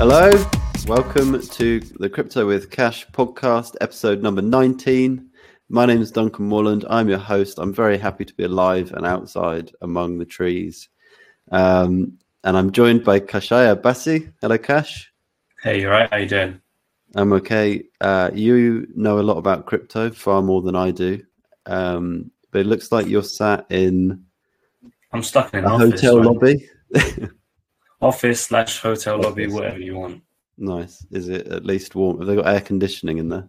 Hello, welcome to the Crypto with Cash podcast, episode number 19. My name is Duncan Morland. I'm your host. I'm very happy to be alive and outside among the trees. Um, and I'm joined by Kashaya Bassi. Hello, Cash. Hey, you're right. How you doing? I'm okay. Uh, you know a lot about crypto, far more than I do. Um, but it looks like you're sat in. I'm stuck in a hotel right? lobby. office slash hotel office. lobby, whatever you want. Nice. Is it at least warm? Have they got air conditioning in there?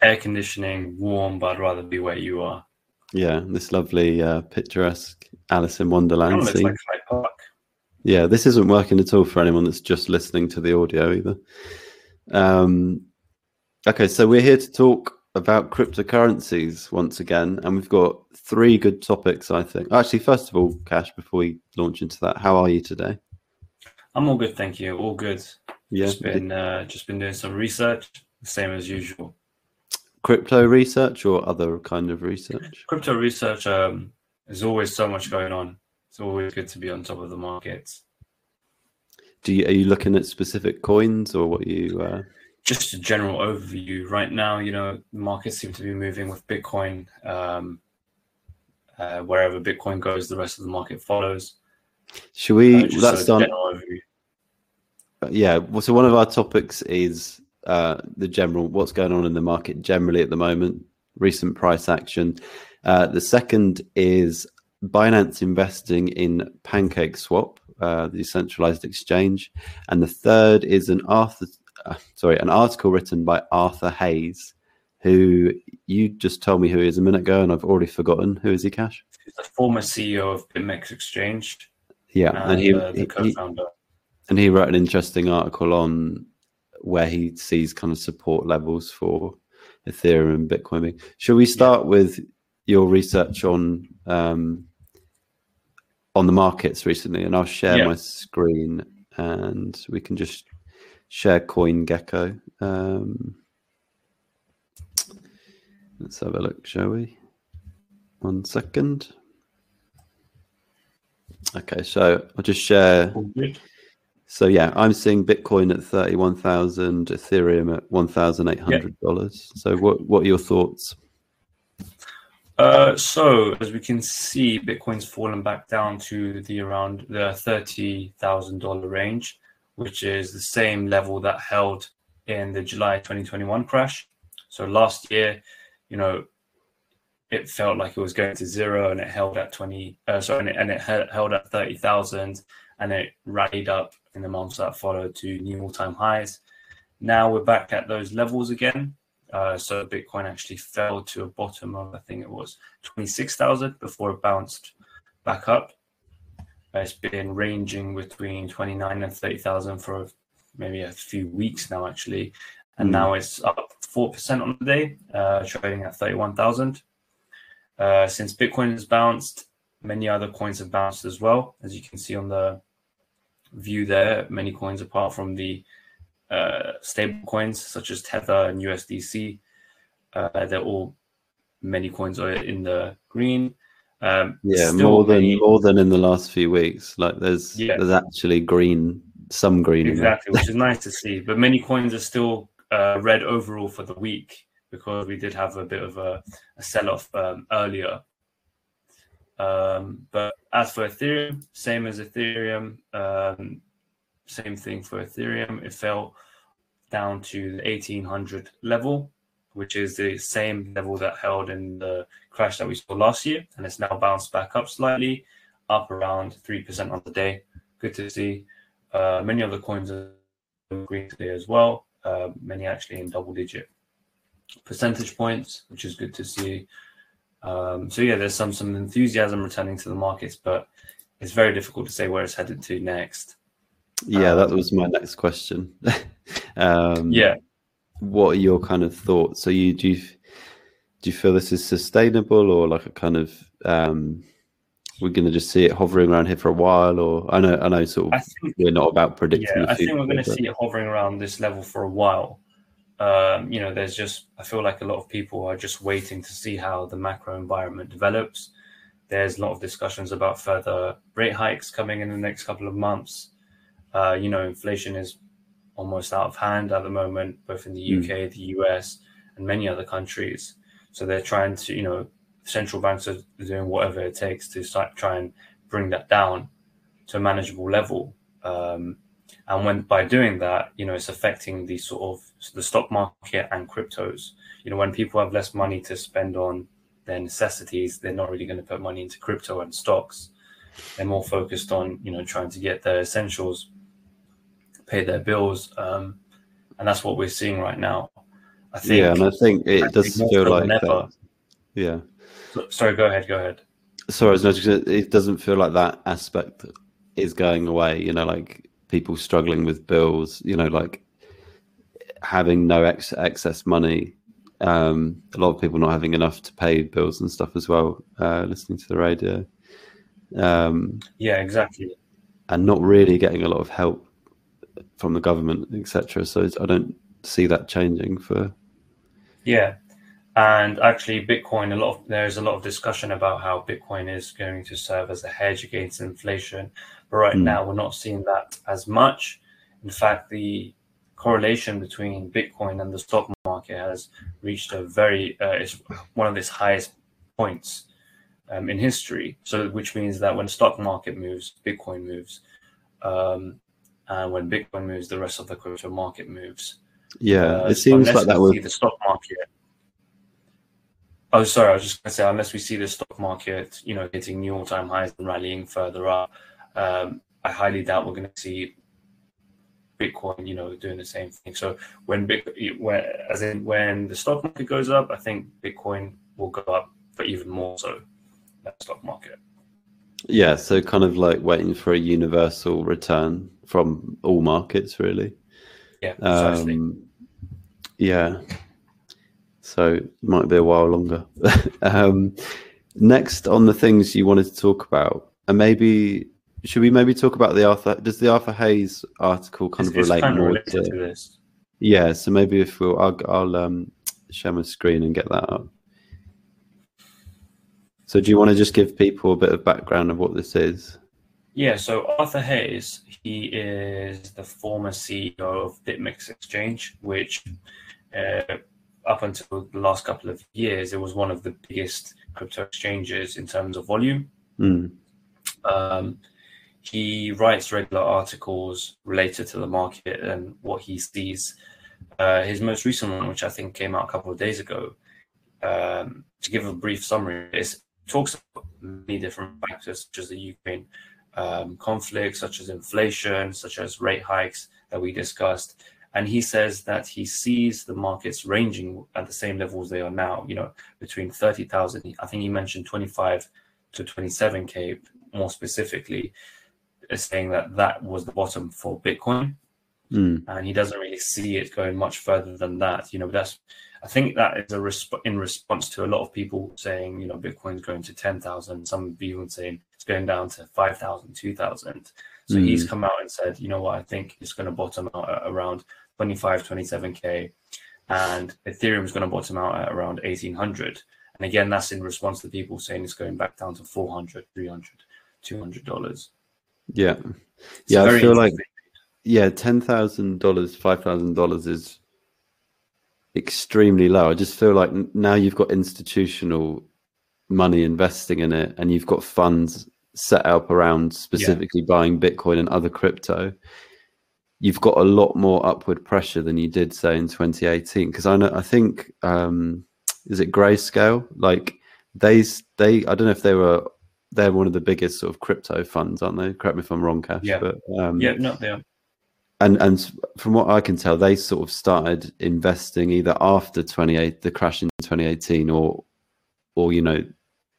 Air conditioning, warm, but I'd rather be where you are. Yeah, this lovely, uh, picturesque Alice in Wonderland scene. Like Hyde Park. Yeah, this isn't working at all for anyone that's just listening to the audio either. Um, okay, so we're here to talk about cryptocurrencies once again, and we've got three good topics. I think. Actually, first of all, Cash, before we launch into that, how are you today? I'm all good, thank you. All good. Yeah, just been uh, just been doing some research, same as usual. Crypto research or other kind of research? Crypto research. Um, there's always so much going on. It's always good to be on top of the markets. Do you are you looking at specific coins or what you? Uh... Just a general overview. Right now, you know, the markets seem to be moving with Bitcoin. Um, uh, wherever Bitcoin goes, the rest of the market follows. Should we? Uh, that's done. Yeah. Well, so one of our topics is uh, the general what's going on in the market generally at the moment, recent price action. Uh, the second is Binance investing in Pancake Swap, uh, the decentralized exchange, and the third is an Arthur, uh, sorry, an article written by Arthur Hayes, who you just told me who he is a minute ago, and I've already forgotten who is he. Cash, he's the former CEO of BitMEX Exchange. Yeah, and, and he, uh, the co-founder. He, and he wrote an interesting article on where he sees kind of support levels for Ethereum and Bitcoin. Should we start yeah. with your research on um, on the markets recently? And I'll share yeah. my screen, and we can just share CoinGecko. Um, let's have a look, shall we? One second. Okay, so I'll just share. So yeah, I'm seeing Bitcoin at thirty-one thousand, Ethereum at one thousand eight hundred dollars. So what what are your thoughts? Uh, so as we can see, Bitcoin's fallen back down to the around the thirty thousand dollar range, which is the same level that held in the July 2021 crash. So last year, you know, it felt like it was going to zero and it held at 20 uh, sorry and it, and it held at 30,000 and it rallied up in the months that followed to new all-time highs. Now we're back at those levels again. Uh, so bitcoin actually fell to a bottom of i think it was 26,000 before it bounced back up. It's been ranging between 29 and 30,000 for maybe a few weeks now actually. And now it's up 4% on the day uh, trading at 31,000 uh, since Bitcoin has bounced, many other coins have bounced as well. As you can see on the view there, many coins apart from the uh, stable coins such as Tether and USDC, uh, they're all many coins are in the green. Um, yeah, more than many... more than in the last few weeks. Like there's yeah. there's actually green, some green. Exactly, which is nice to see. But many coins are still uh, red overall for the week because we did have a bit of a, a sell off um, earlier. Um, but as for Ethereum, same as Ethereum, um, same thing for Ethereum. It fell down to the 1800 level, which is the same level that held in the crash that we saw last year. And it's now bounced back up slightly, up around 3% on the day. Good to see. Uh, many other coins are green today as well, uh, many actually in double digit percentage points, which is good to see. Um, so yeah, there's some some enthusiasm returning to the markets, but it's very difficult to say where it's headed to next. Yeah, um, that was my next question. um, yeah, what are your kind of thoughts? So you do you, do you feel this is sustainable, or like a kind of um, we're going to just see it hovering around here for a while, or I know I know sort of think, we're not about predicting. Yeah, I think we're going to see it hovering around this level for a while um, you know, there's just, I feel like a lot of people are just waiting to see how the macro environment develops. There's a lot of discussions about further rate hikes coming in the next couple of months. Uh, you know, inflation is almost out of hand at the moment, both in the mm. UK, the US, and many other countries. So they're trying to, you know, central banks are doing whatever it takes to start, try and bring that down to a manageable level. Um, and when by doing that, you know, it's affecting the sort of the stock market and cryptos. You know, when people have less money to spend on their necessities, they're not really going to put money into crypto and stocks. They're more focused on, you know, trying to get their essentials, pay their bills, um, and that's what we're seeing right now. I think. Yeah, and I think it I does think feel like that. Yeah. So, sorry, go ahead. Go ahead. Sorry, it doesn't feel like that aspect is going away. You know, like people struggling with bills. You know, like having no ex- excess money. Um, a lot of people not having enough to pay bills and stuff as well. Uh, listening to the radio. Um, yeah, exactly. And not really getting a lot of help from the government, etc. So I don't see that changing for. Yeah, and actually, Bitcoin. A lot of there's a lot of discussion about how Bitcoin is going to serve as a hedge against inflation, but right mm. now we're not seeing that as much. In fact, the correlation between Bitcoin and the stock market has reached a very uh, it's one of its highest points um, in history. So, which means that when the stock market moves, Bitcoin moves, um, and when Bitcoin moves, the rest of the crypto market moves. Yeah, uh, it seems like that would the stock market. Oh, sorry, I was just going to say, unless we see the stock market, you know, hitting new all-time highs and rallying further up, um, I highly doubt we're going to see Bitcoin, you know, doing the same thing. So when Bitcoin, when, as in when the stock market goes up, I think Bitcoin will go up, but even more so than the stock market. Yeah, so kind of like waiting for a universal return from all markets, really. Yeah, precisely. Um, yeah. So might be a while longer. um, next on the things you wanted to talk about, and maybe should we maybe talk about the Arthur? Does the Arthur Hayes article kind it's, of relate more to, to, this? Yeah. So maybe if we'll, I'll, I'll um, share my screen and get that up. So do you want to just give people a bit of background of what this is? Yeah, so Arthur Hayes, he is the former CEO of BitMEX Exchange, which uh, up until the last couple of years, it was one of the biggest crypto exchanges in terms of volume. Mm. Um, he writes regular articles related to the market and what he sees. Uh, his most recent one, which I think came out a couple of days ago, um, to give a brief summary, is talks about many different factors such as the Ukraine um, conflict, such as inflation, such as rate hikes that we discussed. And he says that he sees the markets ranging at the same levels they are now, you know, between 30,000, I think he mentioned 25 to 27K more specifically, saying that that was the bottom for Bitcoin. Mm. And he doesn't really see it going much further than that. You know, that's I think that is a resp- in response to a lot of people saying, you know, Bitcoin's going to 10,000. Some people saying it's going down to 5,000, 2,000. So mm. he's come out and said, you know what, I think it's going to bottom out at around 25, 27K. And Ethereum is going to bottom out at around 1,800. And again, that's in response to people saying it's going back down to 400, 300, $200. Yeah. yeah, I feel like, yeah, $10,000, $5,000 is extremely low. I just feel like now you've got institutional money investing in it and you've got funds set up around specifically yeah. buying Bitcoin and other crypto. You've got a lot more upward pressure than you did say in 2018 because I know I think um is it Grayscale like they they I don't know if they were they're one of the biggest sort of crypto funds aren't they correct me if I'm wrong Cash yeah but um yeah no they are and and from what I can tell, they sort of started investing either after 28 the crash in 2018 or or you know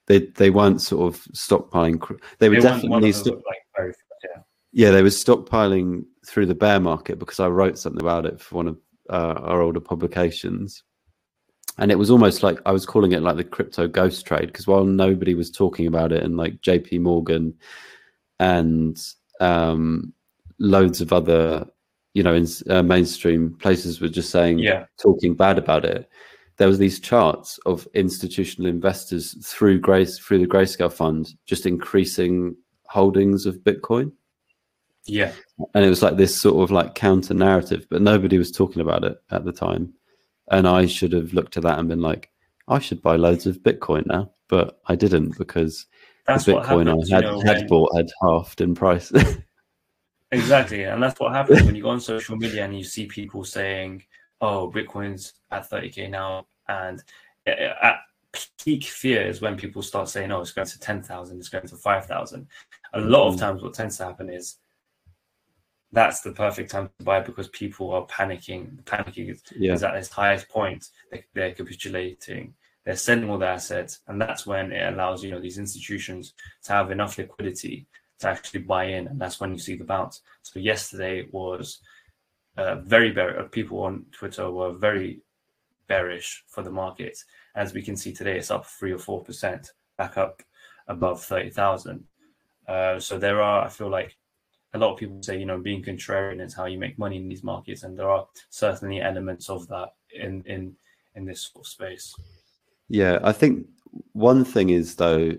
they they weren't sort of stockpiling. They were they definitely st- like both, yeah. yeah they were stockpiling through the bear market because I wrote something about it for one of uh, our older publications. And it was almost like I was calling it like the crypto ghost trade because while nobody was talking about it, and like J.P. Morgan and um, loads of other, you know, in uh, mainstream places were just saying, yeah, talking bad about it. There was these charts of institutional investors through Grace through the Grayscale fund just increasing holdings of Bitcoin. Yeah. And it was like this sort of like counter narrative, but nobody was talking about it at the time. And I should have looked at that and been like, I should buy loads of Bitcoin now, but I didn't because That's the Bitcoin happens, I had, you know, had bought had halved in price. Exactly, and that's what happens when you go on social media and you see people saying, "Oh, Bitcoin's at 30k now," and uh, at peak fear is when people start saying, "Oh, it's going to 10,000, it's going to 5,000." A lot of Mhm. times, what tends to happen is that's the perfect time to buy because people are panicking. Panicking is, yeah. is at its highest point. They, they're capitulating. They're selling all their assets, and that's when it allows you know these institutions to have enough liquidity to actually buy in, and that's when you see the bounce. So yesterday was uh, very bear. People on Twitter were very bearish for the market. As we can see today, it's up three or four percent, back up above thirty thousand. Uh, so there are, I feel like, a lot of people say, you know, being contrarian is how you make money in these markets, and there are certainly elements of that in in in this sort of space. Yeah, I think one thing is though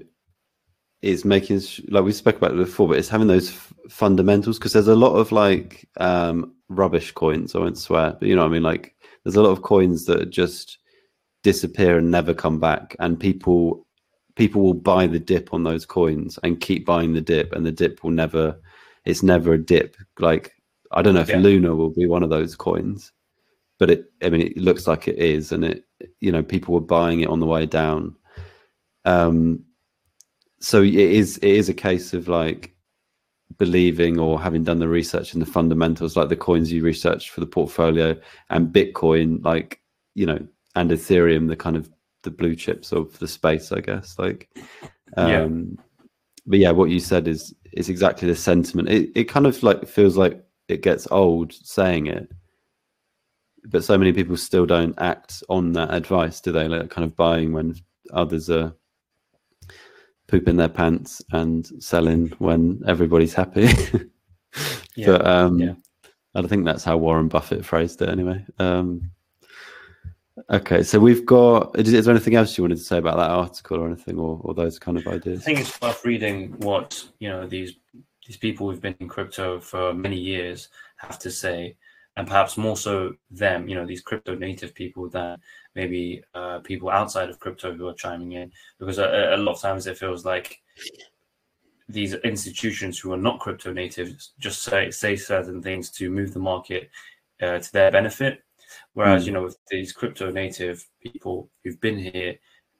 is making like we spoke about it before, but it's having those f- fundamentals because there's a lot of like um, rubbish coins. I won't swear, but you know what I mean. Like there's a lot of coins that just disappear and never come back, and people people will buy the dip on those coins and keep buying the dip, and the dip will never. It's never a dip. Like I don't know if Yeah. Luna will be one of those coins, but it. I mean, it looks like it is, and it you know people were buying it on the way down um so it is it is a case of like believing or having done the research in the fundamentals like the coins you researched for the portfolio and bitcoin like you know and ethereum the kind of the blue chips of the space i guess like Yeah. um but yeah what you said is is exactly the sentiment it, it kind of like feels like it gets old saying it but so many people still don't act on that advice, do they? Like kind of buying when others are pooping their pants and selling when everybody's happy. Yeah, but um, yeah. I think that's how Warren Buffett phrased it anyway. Um, okay, so we've got. Is, there anything else you wanted to say about that article or anything, or, or those kind of ideas? I think it's worth reading what you know these these people who've been in crypto for many years have to say, and perhaps more so them, you know, these crypto native people than maybe uh, people outside of crypto who are chiming in, because a, a lot of times it feels like these institutions who are not crypto natives just say say certain things to move the market uh, to their benefit, whereas Mm. you know with these crypto native people who've been here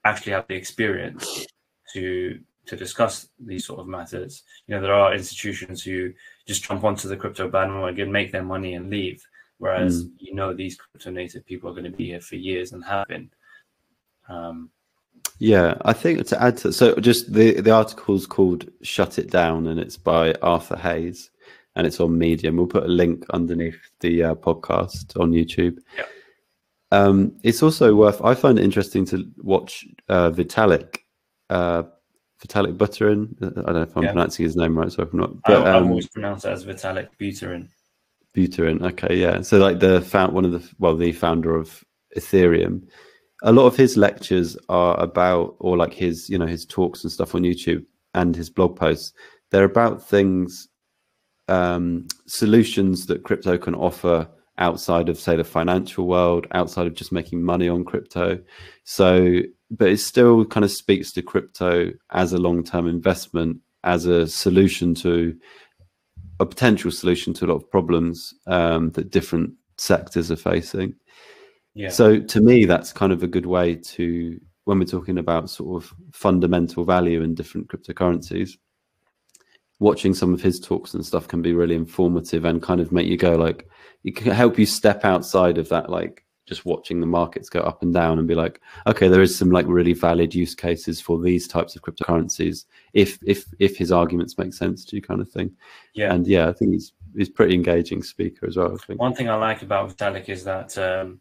actually have the experience to to discuss these sort of matters. You know, there are institutions who just jump onto the crypto bandwagon, make their money, and leave. Whereas you know these crypto native people are going to be here for years and have been. Um, Yeah, I think to add to so just the the article's called "Shut It Down" and it's by Arthur Hayes and it's on Medium. We'll put a link underneath the uh, podcast on YouTube. Yeah. Um, it's also worth. I find it interesting to watch uh, Vitalik, uh, Vitalik Buterin. I don't know if I'm Yeah. pronouncing his name right, so if I'm not. I, But I've um, always pronounced it as Vitalik Buterin. Buterin. Okay, yeah. So like the found one of the well, the founder of Ethereum. A lot of his lectures are about, or like his, you know, his talks and stuff on YouTube and his blog posts. They're about things, um, solutions that crypto can offer outside of, say, the financial world, outside of just making money on crypto. So, but it still kind of speaks to crypto as a long-term investment, as a solution to a potential solution to a lot of problems um, that different sectors are facing. Yeah. So to me, that's kind of a good way to when we're talking about sort of fundamental value in different cryptocurrencies. Watching some of his talks and stuff can be really informative and kind of make you go like it can help you step outside of that like just watching the markets go up and down and be like okay there is some like really valid use cases for these types of cryptocurrencies if if if his arguments make sense to you kind of thing yeah. and yeah, I think he's he's pretty engaging speaker as well. I think. One thing I like about Vitalik is that um,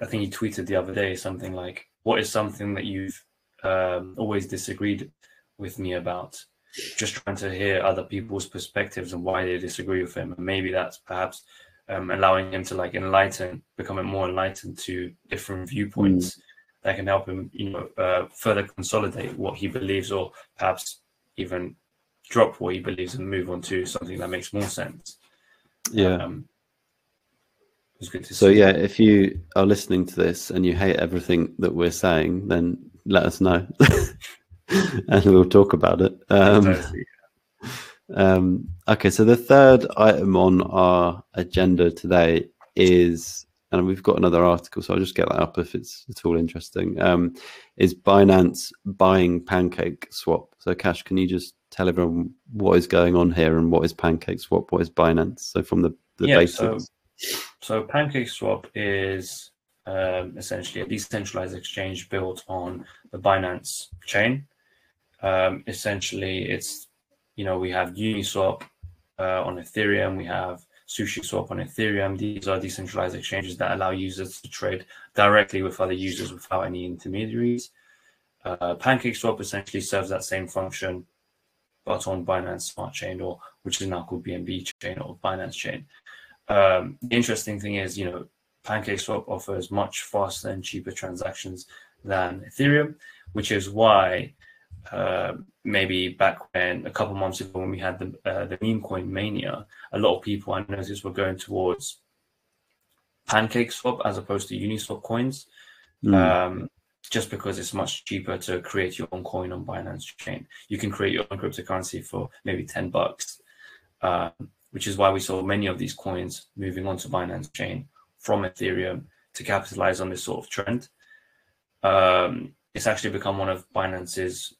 I think he tweeted the other day something like, "What is something that you've um, always disagreed with me about?" Just trying to hear other people's perspectives and why they disagree with him, and maybe that's perhaps um, allowing him to like enlighten, becoming more enlightened to different viewpoints that can help him, you know, uh, further consolidate what he believes, or perhaps even drop what he believes and move on to something that makes more sense. Yeah. Um, it's good to So yeah, if you are listening to this and you hate everything that we're saying, then let us know, and we'll talk about it. Um, um, okay, so the third item on our agenda today is, and we've got another article, so I'll just get that up if it's at all interesting. Um, is Binance buying Pancake Swap? So, Cash, can you just tell everyone what is going on here and what is Pancake Swap? What is Binance? So, from the the Yeah, basics. So PancakeSwap is um, essentially a decentralized exchange built on the Binance chain. Um, essentially, it's you know we have Uniswap uh, on Ethereum, we have SushiSwap on Ethereum. These are decentralized exchanges that allow users to trade directly with other users without any intermediaries. Uh, PancakeSwap essentially serves that same function, but on Binance Smart Chain, or which is now called BNB Chain or Binance Chain. Um, the interesting thing is, you know, PancakeSwap offers much faster and cheaper transactions than Ethereum, which is why uh, maybe back when a couple months ago when we had the uh, the meme coin mania, a lot of people I noticed were going towards pancake swap as opposed to Uniswap coins, Mm. um, just because it's much cheaper to create your own coin on Binance Chain. You can create your own cryptocurrency for maybe ten bucks. Um, which is why we saw many of these coins moving onto Binance Chain from Ethereum to capitalize on this sort of trend. Um, it's actually become one of Binance's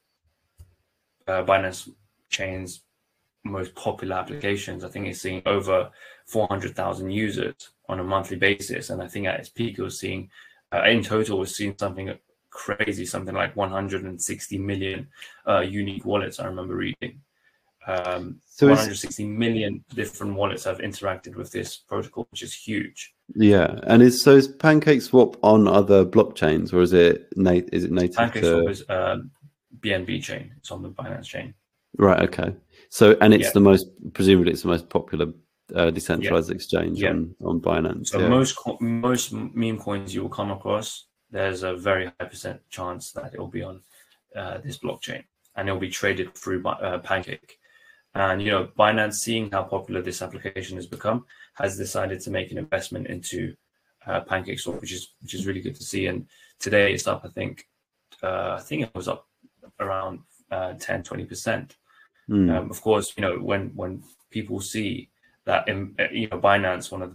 uh, Binance Chain's most popular applications. I think it's seeing over 400,000 users on a monthly basis, and I think at its peak it was seeing, uh, in total, was seeing something crazy, something like 160 million uh, unique wallets. I remember reading. Um, So is- 160 million different wallets have interacted with this protocol, which is huge. Yeah, and is so is Pancake Swap on other blockchains, or is it nat- is it native PancakeSwap to is um, BNB chain. It's on the Binance chain. right? Okay, so and it's Yeah. the most presumably it's the most popular uh, decentralized exchange Yeah. on on Binance. So yeah. most most meme coins you will come across, there's a very high percent chance that it will be on uh, this blockchain and it will be traded through uh, Pancake. And you know, Binance, seeing how popular this application has become, has decided to make an investment into uh, PancakeSwap, which is which is really good to see. And today it's up, I think, uh, I think it was up around uh, 10, 20 percent. Hmm. Um, of course, you know when when people see that in, uh, you know Binance, one of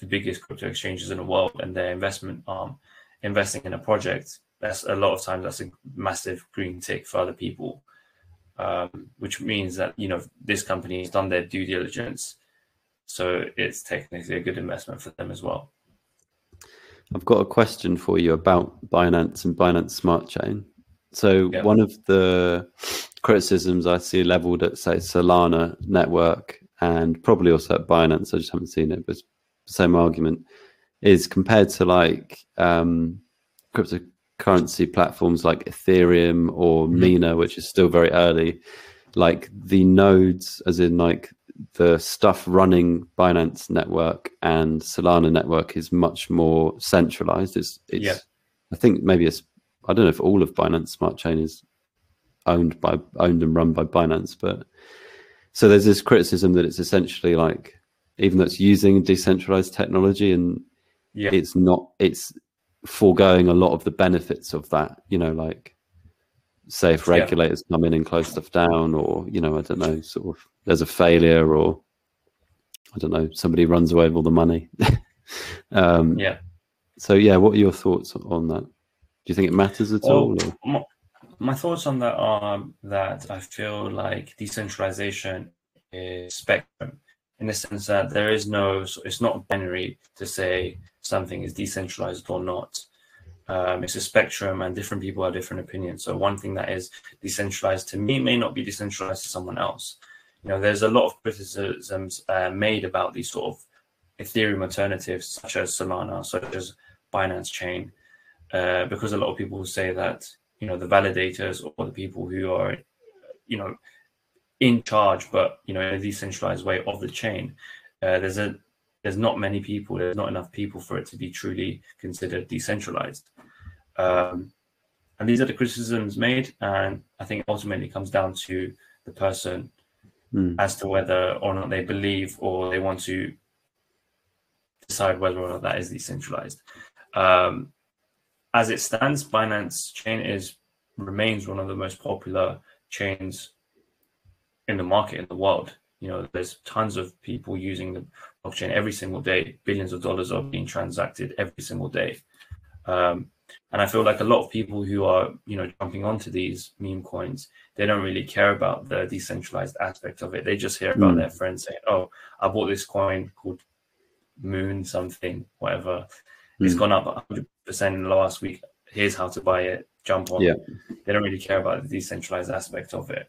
the biggest crypto exchanges in the world, and their investment arm investing in a project, that's a lot of times that's a massive green tick for other people, um, which means that you know this company has done their due diligence, so it's technically a good investment for them as well. I've got a question for you about Binance and Binance Smart Chain. So Yeah. one of the criticisms I see leveled at say Solana network and probably also at Binance, I just haven't seen it, but same argument, is compared to like um, cryptocurrency platforms like Ethereum or Mhm. Mina, which is still very early, like the nodes, as in like the stuff running Binance network and Solana network is much more centralized. It's, it's Yeah. I think maybe it's, I don't know if all of Binance Smart Chain is owned by, owned and run by Binance, but so there's this criticism that it's essentially like, even though it's using decentralized technology and Yeah, it's not, it's foregoing a lot of the benefits of that, you know, like say if Yeah. regulators come in and close stuff down or, you know, I don't know, sort of there's a failure or I don't know, somebody runs away with all the money. um, yeah. so yeah, what are your thoughts on that? Do you think it matters at Well, all? My, my thoughts on that are that I feel like decentralization is spectrum in the sense that there is no, it's not binary to say something is decentralized or not. Um, it's a spectrum, and different people have different opinions. So one thing that is decentralized to me may not be decentralized to someone else. You know, there's a lot of criticisms uh, made about these sort of Ethereum alternatives, such as Solana, such as Binance Chain, uh, because a lot of people say that you know the validators or the people who are you know in charge but you know in a decentralized way of the chain uh, there's a there's not many people there's not enough people for it to be truly considered decentralized um, and these are the criticisms made and i think ultimately comes down to the person Mm. as to whether or not they believe or they want to decide whether or not that is decentralized. Um, as it stands, Binance chain is remains one of the most popular chains in the market in the world. You know, there's tons of people using the blockchain every single day. Billions of dollars are being transacted every single day. Um, and I feel like a lot of people who are, you know, jumping onto these meme coins, they don't really care about the decentralized aspect of it. They just hear about Mm. their friends saying, "Oh, I bought this coin called Moon something, whatever. It's gone up 100% in the last week. Here's how to buy it. Jump on." Yeah. They don't really care about the decentralized aspect of it.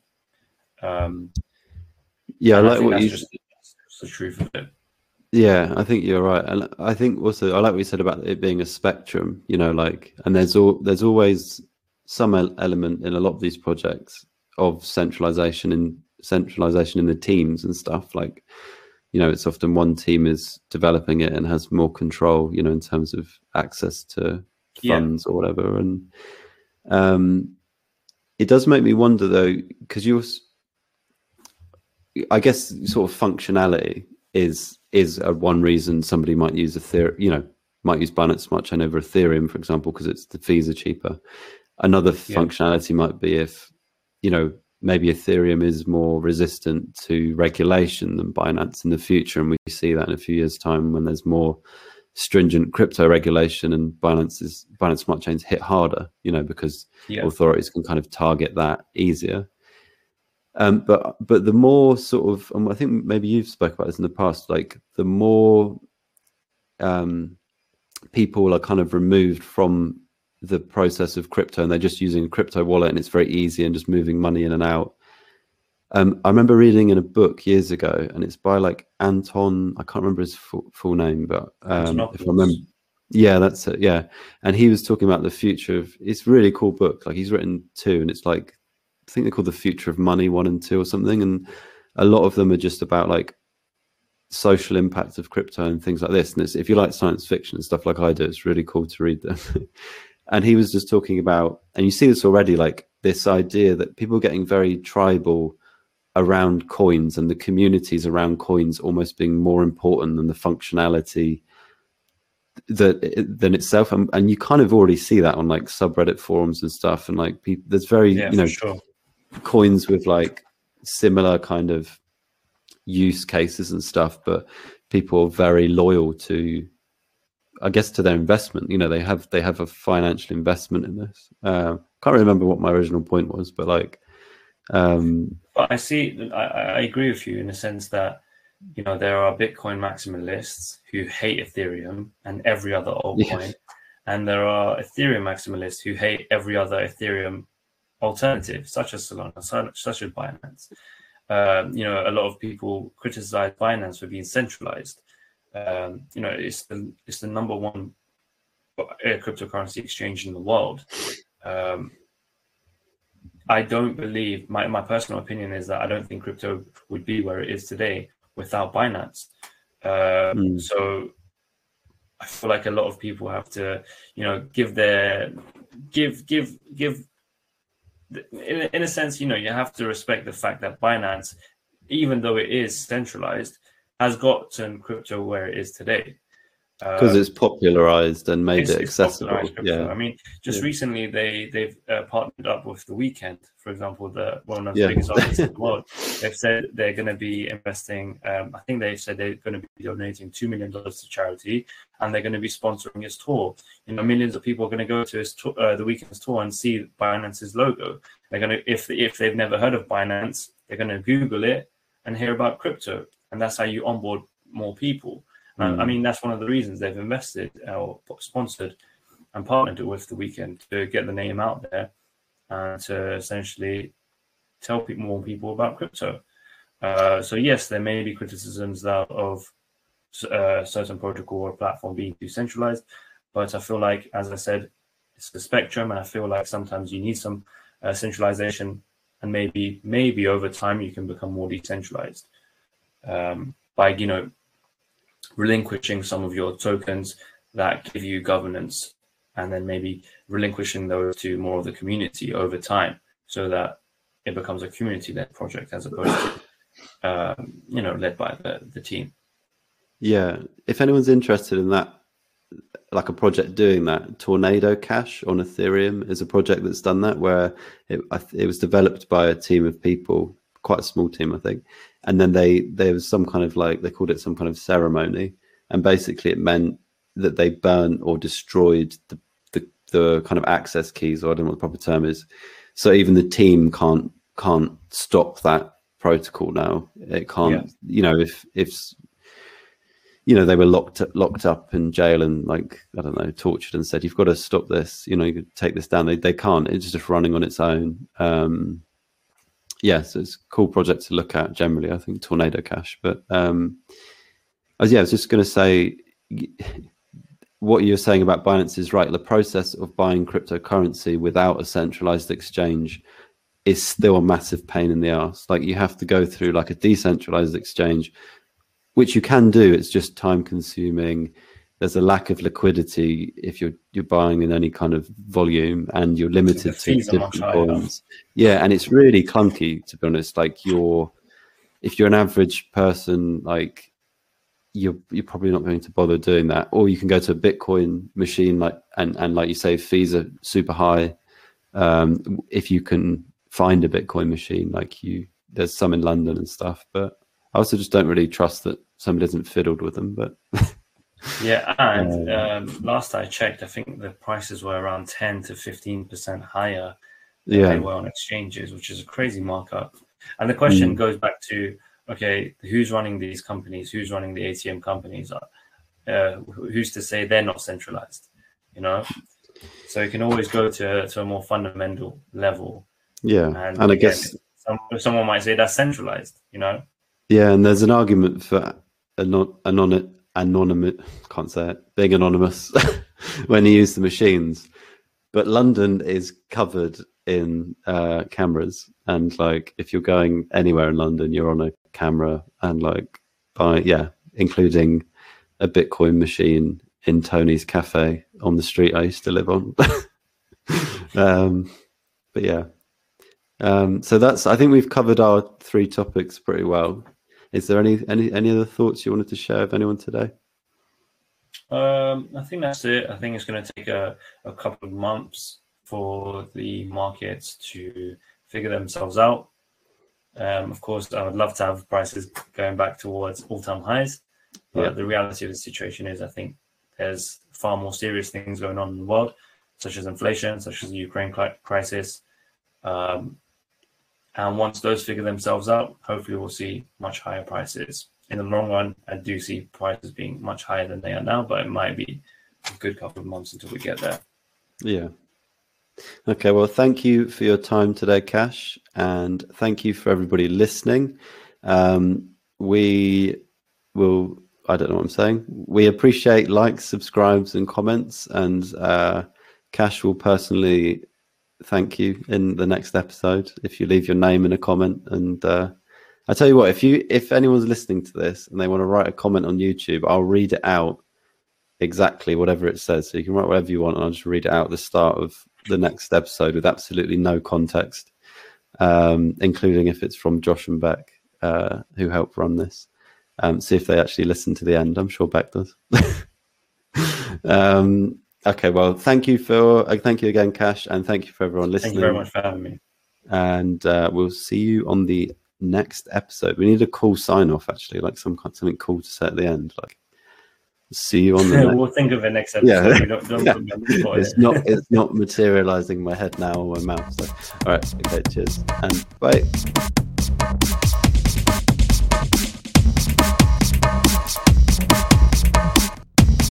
Um, Yeah, I like think what you. just, the truth of it. Yeah, I think you're right, and I think also I like what you said about it being a spectrum. You know, like, and there's all there's always some element in a lot of these projects of centralization and centralization in the teams and stuff. Like, you know, it's often one team is developing it and has more control. You know, in terms of access to Yeah. funds or whatever, and um, it does make me wonder though, because you're, s- I guess, sort of functionality is is a one reason somebody might use Ethereum, you know, might use Binance Smart Chain over Ethereum, for example, because it's the fees are cheaper. Another Yeah. functionality might be if, you know, maybe Ethereum is more resistant to regulation than Binance in the future, and we see that in a few years' time when there's more stringent crypto regulation and Binance's Binance Smart Chains hit harder, you know, because Yeah. authorities can kind of target that easier. Um, but but the more sort of, and I think maybe you've spoke about this in the past, like the more um, people are kind of removed from the process of crypto and they're just using a crypto wallet and it's very easy and just moving money in and out. Um, I remember reading in a book years ago, and it's by like Anton. I can't remember his full, full name, but um, if I remember, yeah, that's it. Yeah, and he was talking about the future of. It's a really cool book. Like he's written two, and it's like I think they're called the future of money one and two or something, and a lot of them are just about like social impact of crypto and things like this. And it's, if you like science fiction and stuff like I do, it's really cool to read them. and he was just talking about, and you see this already, like this idea that people are getting very tribal around coins and the communities around coins almost being more important than the functionality that than itself and, and you kind of already see that on like subreddit forums and stuff and like people there's very Yeah, you know sure. coins with like similar kind of use cases and stuff but people are very loyal to i guess to their investment you know they have they have a financial investment in this uh, can't remember what my original point was but like um But I see, I, I agree with you in the sense that, you know, there are Bitcoin maximalists who hate Ethereum and every other altcoin. And there are Ethereum maximalists who hate every other Ethereum alternative, such as Solana, such, such as Binance. Um, you know, a lot of people criticize Binance for being centralized. Um, you know, it's the it's the number one uh, cryptocurrency exchange in the world. Um, I don't believe my, my personal opinion is that I don't think crypto would be where it is today without Binance. Uh, Mm. So I feel like a lot of people have to, you know, give their give give give. In, in a sense, you know, you have to respect the fact that Binance, even though it is centralized, has gotten crypto where it is today. because Uh, it's popularized and made it accessible yeah I mean, just Yeah. recently they they've uh, partnered up with the Weeknd, for example, the one of the Yeah. biggest artists in the world. They've said they're going to be investing. Um, I think they've said they're going to be donating two million dollars to charity, and they're going to be sponsoring his tour. You know, millions of people are going to go to his tour, uh, the Weeknd's tour and see Binance's logo. They're going to if if they've never heard of Binance, they're going to Google it and hear about crypto, and that's how you onboard more people. And I- I Mm. mean, that's one of the reasons they've invested or sponsored and partnered with the Weeknd to get the name out there and to essentially tell people more people about crypto. Uh, so yes, there may be criticisms that of uh, certain protocol or platform being too centralized, but I feel like, as I said, it's the spectrum, and I feel like sometimes you need some uh, centralization, and maybe maybe over time you can become more decentralized um, by you know relinquishing some of your tokens that give you governance and then maybe relinquishing those to more of the community over time so that it becomes a community-led project as opposed to um, you know led by the the team. Yeah, if anyone's interested in that, like a project doing that, Tornado Cash on Ethereum is a project that's done that, where it it was developed by a team of people, quite a small team, I think, and then they there was some kind of like they called it some kind of ceremony, and basically it meant that they burnt or destroyed the the, the kind of access keys, or I don't know what the proper term is. So even the team can't can't stop that protocol now. It can't, yeah. you know, if if you know they were locked locked up in jail and like I don't know tortured and said you've got to stop this you know you take this down they they can't it's just running on its own um yeah so it's a cool project to look at generally I think Tornado Cash but um I was yeah I was just going to say what you're saying about Binance is right the process of buying cryptocurrency without a centralized exchange is still a massive pain in the ass like you have to go through like a decentralized exchange which you can do. It's just time consuming. There's a lack of liquidity if you're you're buying in any kind of volume, and you're limited to different coins. Yeah, and it's really clunky to be honest. Like you're, if you're an average person, like you're you're probably not going to bother doing that. Or you can go to a Bitcoin machine, like and and like you say, fees are super high. Um, if you can find a Bitcoin machine, like you, there's some in London and stuff, but I also just don't really trust that somebody hasn't fiddled with them. But yeah, and um, last I checked, I think the prices were around ten to fifteen percent higher than yeah. they were on exchanges, which is a crazy markup. And the question mm. goes back to okay, who's running these companies? Who's running the ATM companies? Uh, who's to say they're not centralized? You know, so you can always go to to a more fundamental level. Yeah, and, and I guess some, someone might say that's centralized. You know. Yeah, and there's an argument for anon- anon- anonymous, can't say it, being anonymous when you use the machines. But London is covered in uh, cameras, and like if you're going anywhere in London, you're on a camera, and like by yeah, including a Bitcoin machine in Tony's cafe on the street I used to live on. um, but yeah, um, so that's I think we've covered our three topics pretty well. Is there any any any other thoughts you wanted to share with anyone today? Um, I think that's it. I think it's going to take a, a couple of months for the markets to figure themselves out. Um, of course, I would love to have prices going back towards all-time highs, but yeah. the reality of the situation is, I think there's far more serious things going on in the world, such as inflation, such as the Ukraine crisis, um, and once those figure themselves out, hopefully we'll see much higher prices. In the long run, I do see prices being much higher than they are now, but it might be a good couple of months until we get there. Yeah. Okay, well, thank you for your time today, Cash, and thank you for everybody listening. Um, we will, I don't know what I'm saying. We appreciate likes, subscribes, and comments, and uh, Cash will personally thank you in the next episode if you leave your name in a comment. And uh, I tell you what, if you if anyone's listening to this and they want to write a comment on YouTube, I'll read it out exactly whatever it says. So you can write whatever you want, and I'll just read it out at the start of the next episode with absolutely no context, um, including if it's from Josh and Beck, uh, who helped run this. Um, see if they actually listen to the end. I'm sure Beck does. um, Okay, well, thank you for uh, thank you again, Cash, and thank you for everyone listening. Thank you very much for having me. And uh, we'll see you on the next episode. We need a cool sign off, actually, like some kind something cool to say at the end, like see you on the. next... we'll think of it next episode. Yeah, don't, don't yeah. it's not it's not materializing my head now or my mouth. So, all right, okay, cheers and bye.